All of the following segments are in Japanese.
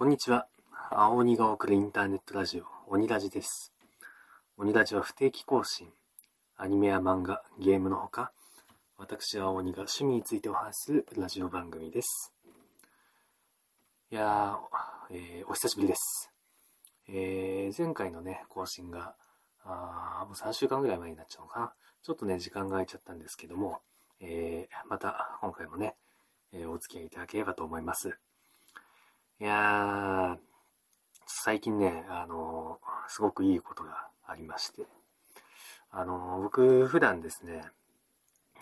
こんにちは。青鬼が送るインターネットラジオ、鬼ラジです。鬼ラジは不定期更新、アニメや漫画、ゲームのほか、私は青鬼が趣味についてお話しするラジオ番組です。いやー、えーお久しぶりです。えー前回のね、更新が、あーもう3週間ぐらい前になっちゃうのかな。ちょっとね、時間が空いちゃったんですけども、えーまた今回もね、えーお付き合いいただければと思います。いやー、最近ね、あのーすごくいいことがありまして、あのー僕、普段ですね、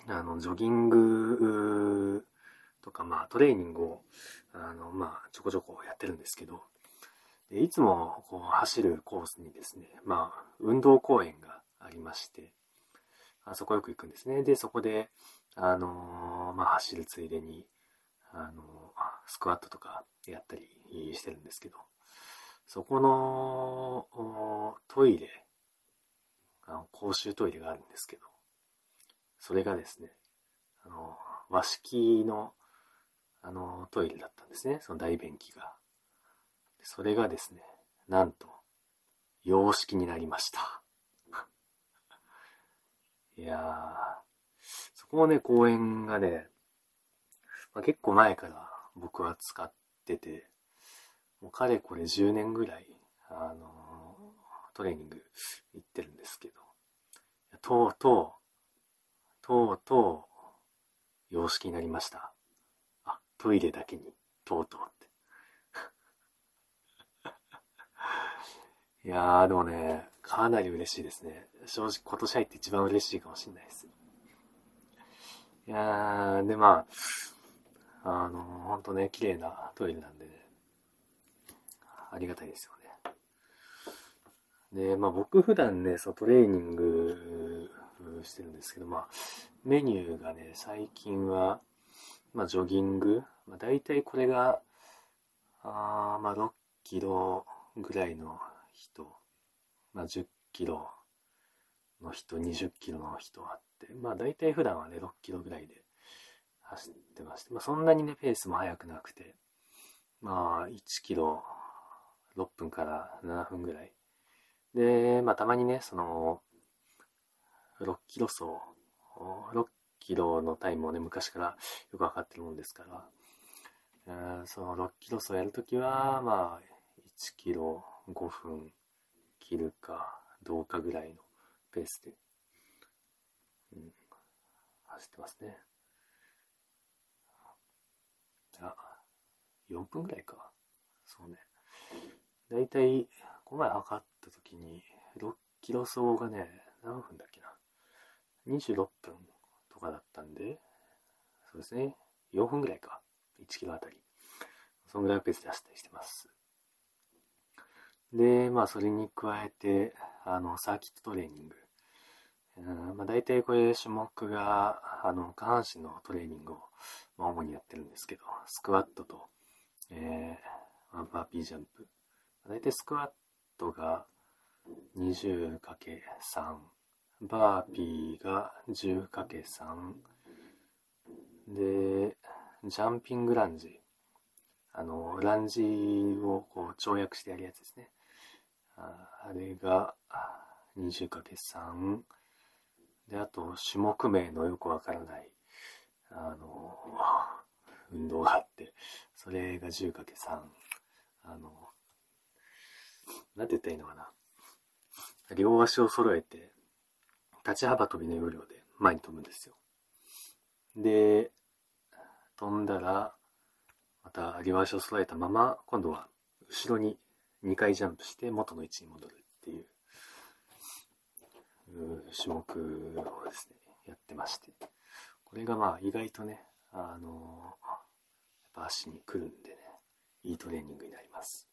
あの、ジョギングとか、まあ、トレーニングを、あの、まあ、ちょこちょこやってるんですけど、でいつも、こう、走るコースにですね、まあ、運動公園がありまして、あそこよく行くんですね。で、そこで、あのーまあ、走るついでに、あのスクワットとかやったりしてるんですけど、そこのトイレ、あの公衆トイレがあるんですけど、それがですね、あの和式のあのトイレだったんですね、その大便器が。それがですね、なんと、洋式になりました。いやー、そこもね、公園がね、まあ、結構前から僕は使ってて、もうかれこれ10年ぐらい、あのートレーニング行ってるんですけど、とうとう、とうとう、様式になりました。あ、トイレだけに、とうとうって。いやー、でもね、かなり嬉しいですね。正直今年入って一番嬉しいかもしれないです。いやー、でまあ、あの、ほんとね、綺麗なトイレなんでね、ありがたいですよね。で、まあ僕普段ね、そうトレーニングしてるんですけど、まあメニューがね、最近は、まあジョギング、まあ大体これが、あまあ6キロぐらいの人、まあ10キロの人、20キロの人あって、まあ大体普段はね、6キロぐらいで走ってまして、まあそんなにね、ペースも速くなくて、まあ1キロ6分から7分ぐらい。で、まあたまにね、その、6キロ走、6キロのタイムをね、昔からよくわかってるもんですから、えーその6キロ走やるときは、まあ1キロ5分切るかどうかぐらいのペースで、うん、走ってますね。あ、4分ぐらいか。そうね。だいたい、この前測った時に、6キロ走がね、何分だっけな。26分とかだったんで、そうですね。4分ぐらいか。1キロあたり。そのぐらいのペースで走ったりしてます。で、まあ、それに加えて、あの、サーキットトレーニング。うんまあ、大体これ種目が、あの、下半身のトレーニングを、まあ、主にやってるんですけど、スクワットと、えー、まあバーピージャンプ。大体スクワットが 20×3、バーピーが 10×3、で、ジャンピングランジ。あの、ランジをこう跳躍してやるやつですね。ああれが 20×3。で、あと、種目名のよくわからない、あの、運動があって、それが 10×3。あの、なんて言ったらいいのかな。両足を揃えて、立ち幅跳びの要領で前に飛ぶんですよ。で、飛んだら、また両足を揃えたまま、今度は後ろに2回ジャンプして元の位置に戻る種目をですね、やってまして。これがまあ意外とね、あのやっぱ足に来るんでね、いいトレーニングになります。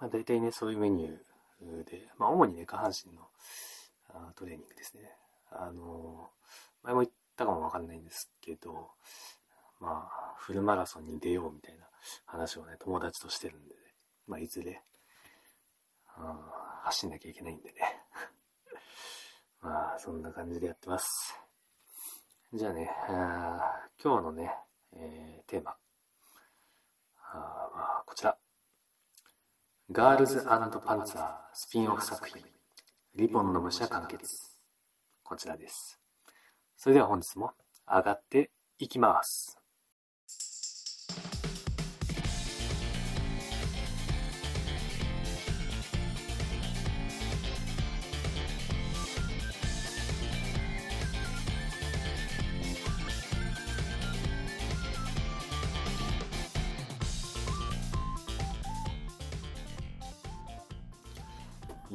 まあ大体ね、そういうメニューで、まあ主にね、下半身のあトレーニングですね。あの前も言ったかもわかんないんですけど、まあ、フルマラソンに出ようみたいな話をね、友達としてるんでね、まあいずれ、あ走んなきゃいけないんでね。まあ、そんな感じでやってます。じゃあね、あ今日のね、えーテーマ。あーまガールズパンツァースピンオフ作品。リボンの武者完結。こちらです。それでは本日も上がっていきます。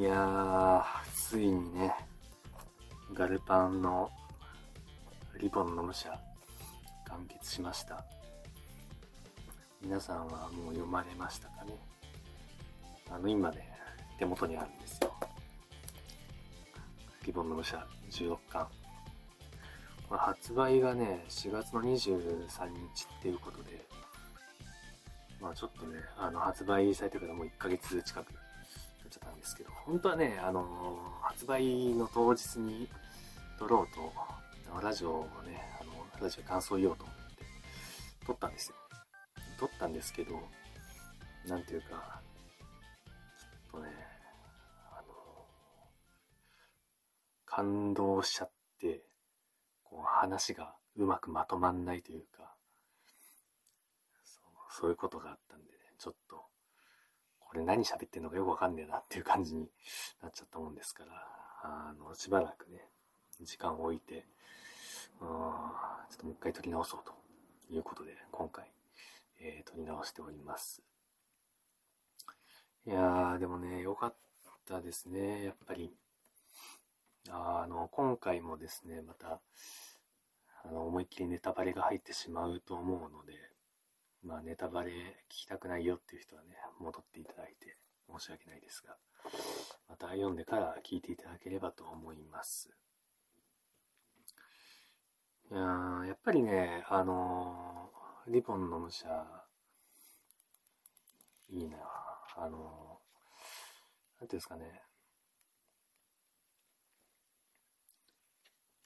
いやー、ついにね、ガルパンのリボンの武者、完結しました。皆さんはもう読まれましたかね？あの、今ね、手元にあるんですよ。リボンの武者16巻。これ発売がね、4月の23日っていうことで、まあちょっとね、あの、発売されてからもう1ヶ月近くちゃったんですけど、本当はね、あのー、発売の当日に撮ろうと、ラジオをね、あの、ラジオ感想言おうと思って撮ったんですよ。撮ったんですけど、なんていうか、ちょっとね、あのー、感動しちゃって、こう話がうまくまとまんないというか、そうそういうことがあったんでね、ちょっと、これ何喋ってんのかよくわかんねえなっていう感じになっちゃったもんですから、あの、しばらくね、時間を置いて、うん、ちょっともう一回撮り直そうということで、今回、えー、撮り直しております。いやー、でもね、よかったですね、やっぱり。あの、今回もですね、また、あの、思いっきりネタバレが入ってしまうと思うので、まあネタバレ聞きたくないよっていう人はね、戻っていただいて申し訳ないですが、また読んでから聞いていただければと思います。いややっぱりね、あのー、リボンの武者、いいなあのー、なんていうんですかね、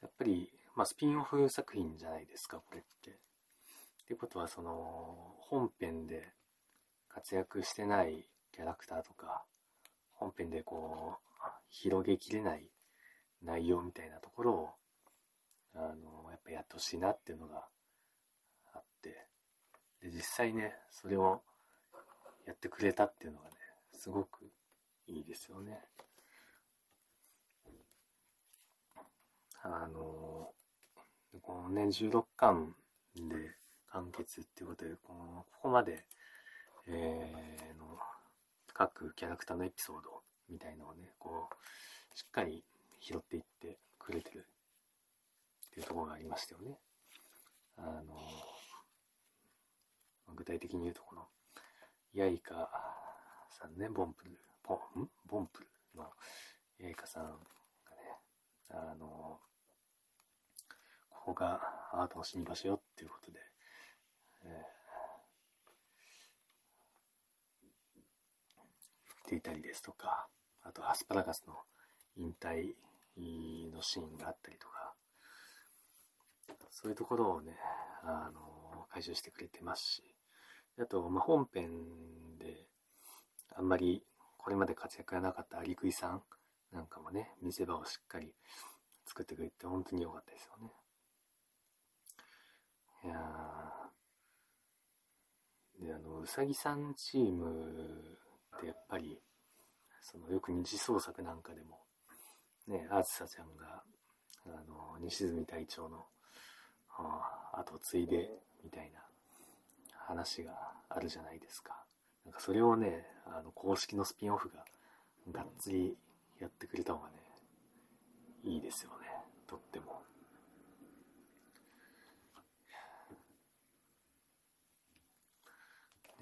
やっぱり、まあ、スピンオフ作品じゃないですか、これって。ってことはその本編で活躍してないキャラクターとか本編でこう広げきれない内容みたいなところをあのやっぱやってほしいなっていうのがあってで実際ねそれをやってくれたっていうのがねすごくいいですよね。あのこのね16巻で完結っていうことで、このここまで、えー、の各キャラクターのエピソードみたいのをね、こう、しっかり拾っていってくれてるっていうところがありましたよね。あの、具体的に言うとこの、ヤイカさんね、ボンプル、ボン、ボンプルのヤイカさんがね、あの、ここがアートの死に場所よっていうことで、ていたりですとか、あとアスパラガスの引退のシーンがあったりとか、そういうところをね、あの、回収してくれてますし、あと、まあ、本編であんまりこれまで活躍がなかったアリクイさんなんかもね、見せ場をしっかり作ってくれて本当に良かったですよね。いやで、あの、うさぎさんチームってやっぱりそのよく二次創作なんかでもねあずさちゃんがあの西住隊長の後継いでみたいな話があるじゃないですかなんかそれをねあの公式のスピンオフががっつりやってくれた方がねいいですよねとっても。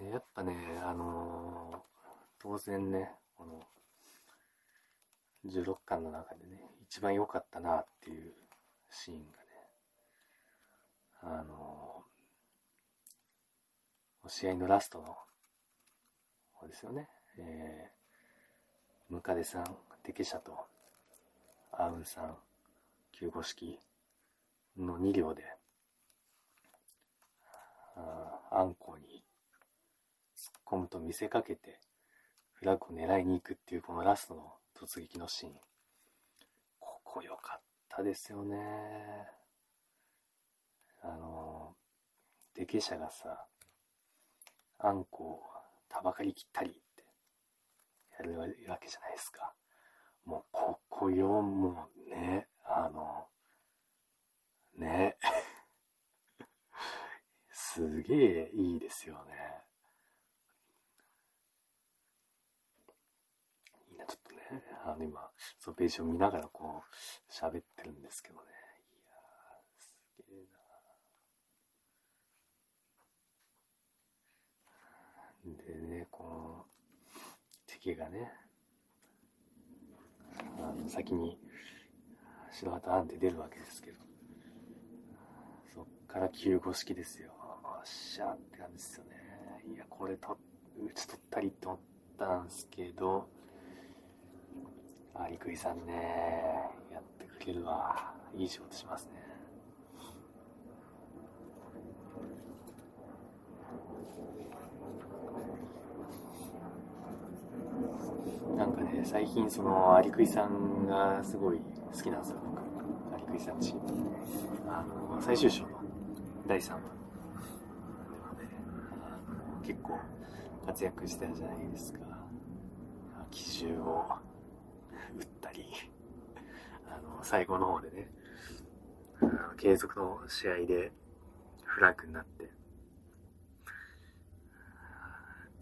でやっぱねあの当然ね、この16巻の中でね、一番良かったなっていうシーンがね、あの、試合のラストの方ですよね。えー、ムカデさん、テケシャとアウンさん、救護式の2両で、ああんこに突っ込むと見せかけて、フラッグを狙いに行くっていうこのラストの突撃のシーン。ここ良かったですよね。あの、デケシャがさ、あんこをたばかり切ったりってやるわけじゃないですか。もうここよ、もうね、あの、ね。すげえいいですよね。いいな、ちょっとね、あの今、そのページを見ながらこう、喋ってるんですけどね。いやー、すげえな。でね、この、敵がね、あの先に白旗あんで出るわけですけど、そっから救護式ですよ。おっしゃって感じですよね。いや、これと、打ち取ったりと思ったんですけど、アリクイさんね、やってくれるわ。いい仕事しますね。なんかね、最近そのアリクイさんがすごい好きなんですよ、僕。アリクイさんチーム。あの、最終章の第3話。でもね、結構活躍してたじゃないですか。奇襲を打ったり、あの、最後の方でね、あの継続の試合でフラッグになって、っ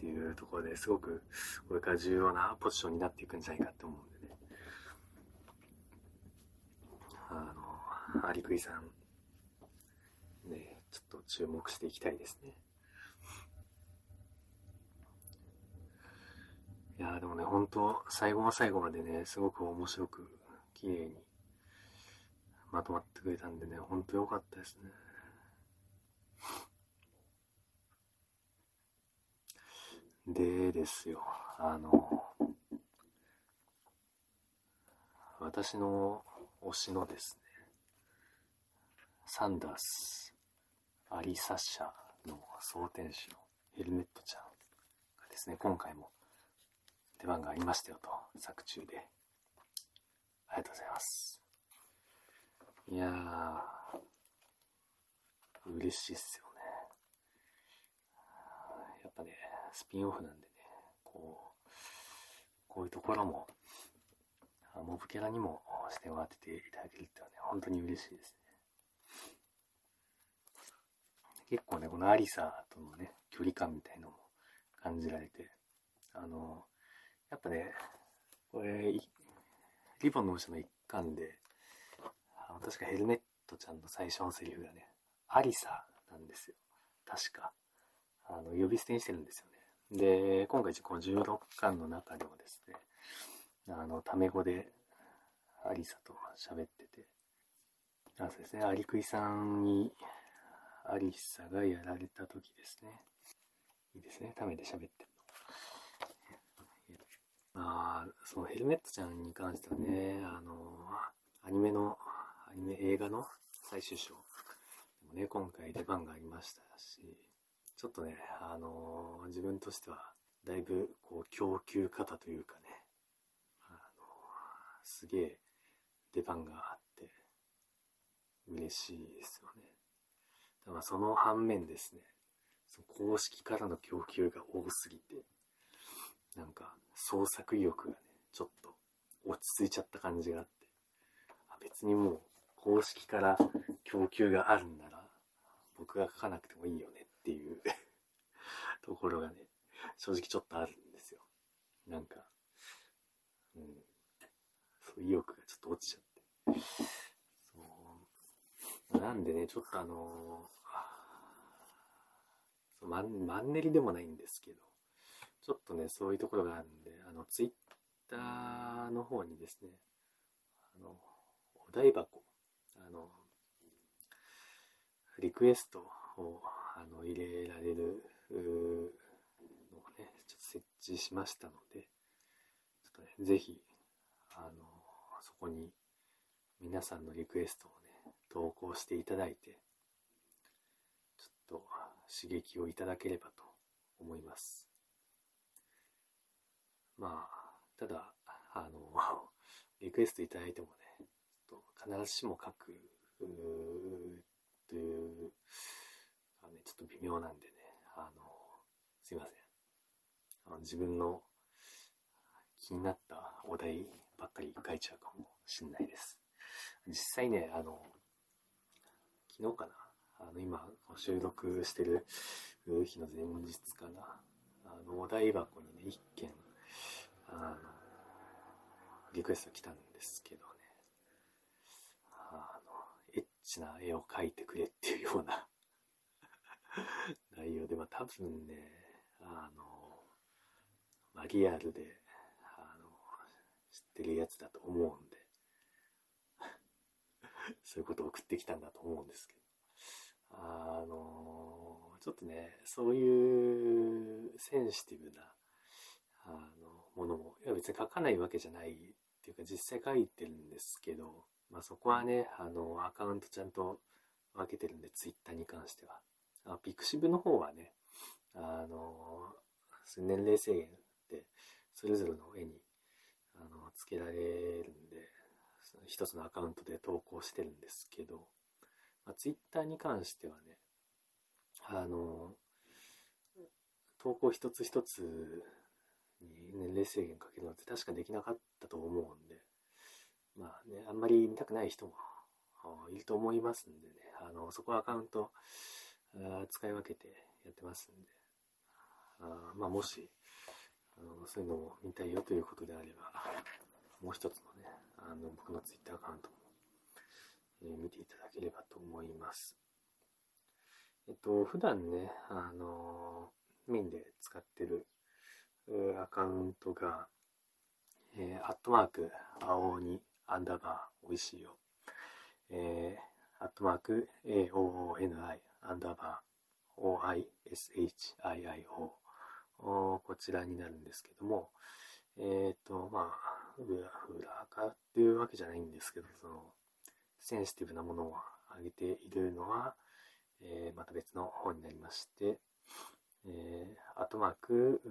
ていうところですごくこれから重要なポジションになっていくんじゃないかって思うんでね。あのアリクイさんねちょっと注目していきたいですね。いやでもね本当最後の最後までねすごく面白く綺麗にまとまってくれたんでね本当良かったですねでですよ、あの、私の推しのですね、サンダース、アリサッシャの総天使のヘルメットちゃんがですね、今回も出番がありましたよと、作中で。ありがとうございます。いやー、嬉しいっすよね。やっぱね、スピンオフなんでね、こう、こういうところも、モブキャラにも視点を当てていただけるってのはね、本当に嬉しいですね。結構ね、このアリサとのね、距離感みたいのも感じられて、あの、やっぱね、これ、リボンの後ろの一巻で、あの確かヘルメットちゃんの最初のセリフがね、アリサなんですよ。確か。あの、呼び捨てにしてるんですよね。で、今回この16巻の中でもですね、あの、タメ語でアリサと喋ってて、あそうですね、アリクイさんにアリサがやられた時ですね。いいですね、タメで喋ってるの。まあ、そのヘルメットちゃんに関してはね、あの、アニメの、アニメ映画の最終章でもね、今回出番がありましたし、ちょっとね、あのー、自分としては、だいぶ、こう、供給方というかね、あのー、すげえ出番があって、嬉しいですよね。だからその反面ですね、その公式からの供給が多すぎて、なんか、創作意欲がね、ちょっと落ち着いちゃった感じがあって、あ別にもう、公式から供給があるんなら、僕が書かなくてもいいよねっていう ところがね、正直ちょっとあるんですよ。なんか、うん、そう意欲がちょっと落ちちゃって。そう。なんでね、ちょっとあのー、マンマンネリでもないんですけど、ちょっとね、そういうところがあるんで、あの、ツイッターの方にですね、あの、お台箱、あの、リクエストをあの入れられるのをね、ちょっと設置しましたので、ちょっとね、ぜひ、あの、そこに皆さんのリクエストをね、投稿していただいて、ちょっと刺激をいただければと思います。まあ、ただ、あの、リクエストいただいてもね、必ずしも書く、という、あのね、ちょっと微妙なんでね、あの、すいません。あの自分の気になったお題ばっかり書いちゃうかもしんないです。実際ね、あの、昨日かな、あの、今、収録してる日の前日かな、あの、お題箱にね、一件、あの、リクエスト来たんですけど、チな絵を描いてくれっていうような。内容で、まあ多分ね、あの、まあ、リアルで、あの、知ってるやつだと思うんで、そういうことを送ってきたんだと思うんですけど、あの、ちょっとね、そういうセンシティブな、あの、ものも、いや別に書かないわけじゃないっていうか実際書いてるんですけど、まあそこはね、あの、アカウントちゃんと分けてるんで、ツイッターに関しては。あピクシブの方はね、あの、年齢制限で、それぞれの絵に、あの、つけられるんで、一つのアカウントで投稿してるんですけど、まあ、ツイッターに関してはね、あの、投稿一つ一つに年齢制限かけるのって確かできなかったと思うんで、あ、んまり見たくない人もいると思いますんでね、あの、そこはアカウント使い分けてやってますんで、あまあもし、あのそういうのを見たいよということであれば、もう一つのね、あの僕のツイッターアカウントも、えー、見ていただければと思います。えっと、普段ね、あのメインで使ってるアカウントが、えー、アットマーク、青鬼、アンダーバー、おいしいよ。えー、アットマーク、AOONI、アンダーバー、OISHIIO。こちらになるんですけども、えっ、ー、と、まあ、裏、裏かっていうわけじゃないんですけど、その、センシティブなものを挙げているのは、えー、また別の方になりまして、えー、アットマーク、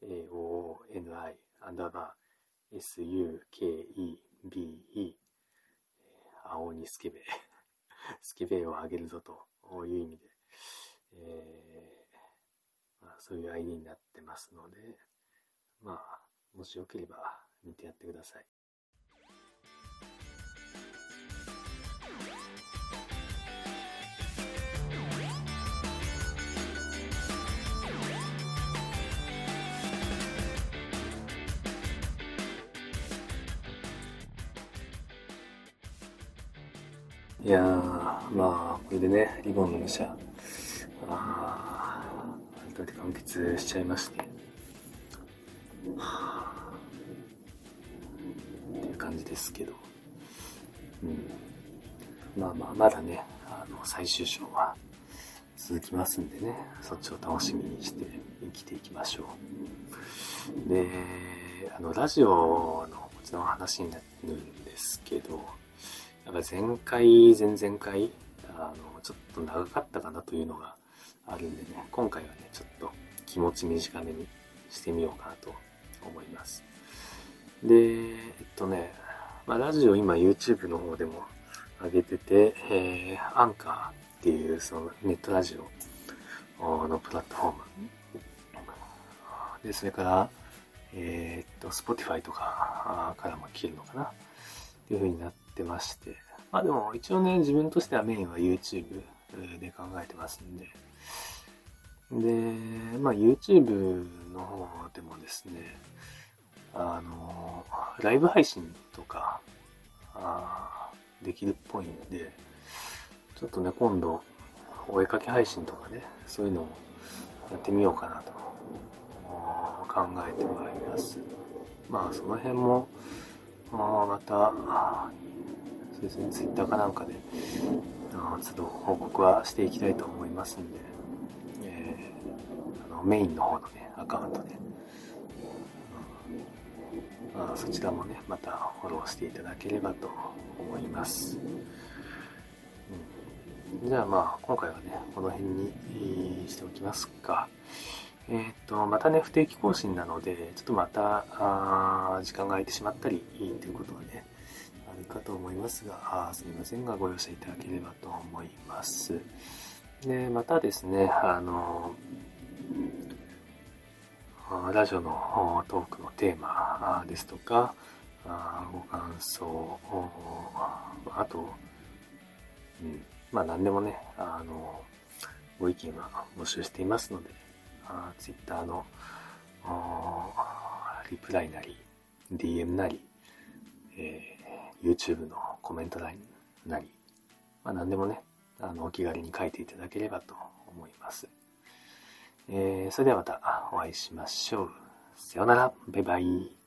AOONI、アンダーバー、SUKE BE、青にスケベ、スケベをあげるぞという意味で、えー、まあ、そういう ID になってますので、まあ、もしよければ見てやってください。いや、まあ、これでね、リボンの武者、あー、改めて完結しちゃいまして、はーっていう感じですけど、うん。まあまあ、まだね、あの、最終章は続きますんでね、そっちを楽しみにして生きていきましょう。で、あの、ラジオのこちらの話になるんですけど、やっぱ前回、前々回、あの、ちょっと長かったかなというのがあるんでね、今回はね、ちょっと気持ち短めにしてみようかなと思います。で、えっとね、まあ、ラジオ今 YouTube の方でも上げてて、えー、アンカーっていうそのネットラジオのプラットフォーム。で、それから、えー、っと、Spotify とかからも聞けるのかなっていう風になってまして。まあでも一応ね、自分としてはメインは YouTube で考えてますんで。で、まあ YouTube の方でもですね、あの、ライブ配信とか、あできるっぽいんで、ちょっとね、今度、お絵かき配信とかね、そういうのをやってみようかなと考えてまいります。まあ、その辺も、また、そうですね、ツイッターかなんかで、あちょっと報告はしていきたいと思いますんで、えー、あのメインの方のね、アカウントで、うんまあ、そちらもね、またフォローしていただければと思います。じゃあまあ、今回はね、この辺にしておきますか。えー、っと、またね、不定期更新なので、ちょっとまた、あ時間が空いてしまったり、ということはね、るかと思いますが、あすみませんが、ご容赦いただければと思います。で、またですね、あの、ラジオのトークのテーマですとか、ご感想、あと、うん、まあ何でもね、あの、ご意見は募集していますので、あ Twitter のリプライなり、DM なり、えー、YouTube のコメント欄なり、まあ何でもね、あの、お気軽に書いていただければと思います。えー、それではまたお会いしましょう。さようなら。バイバイ。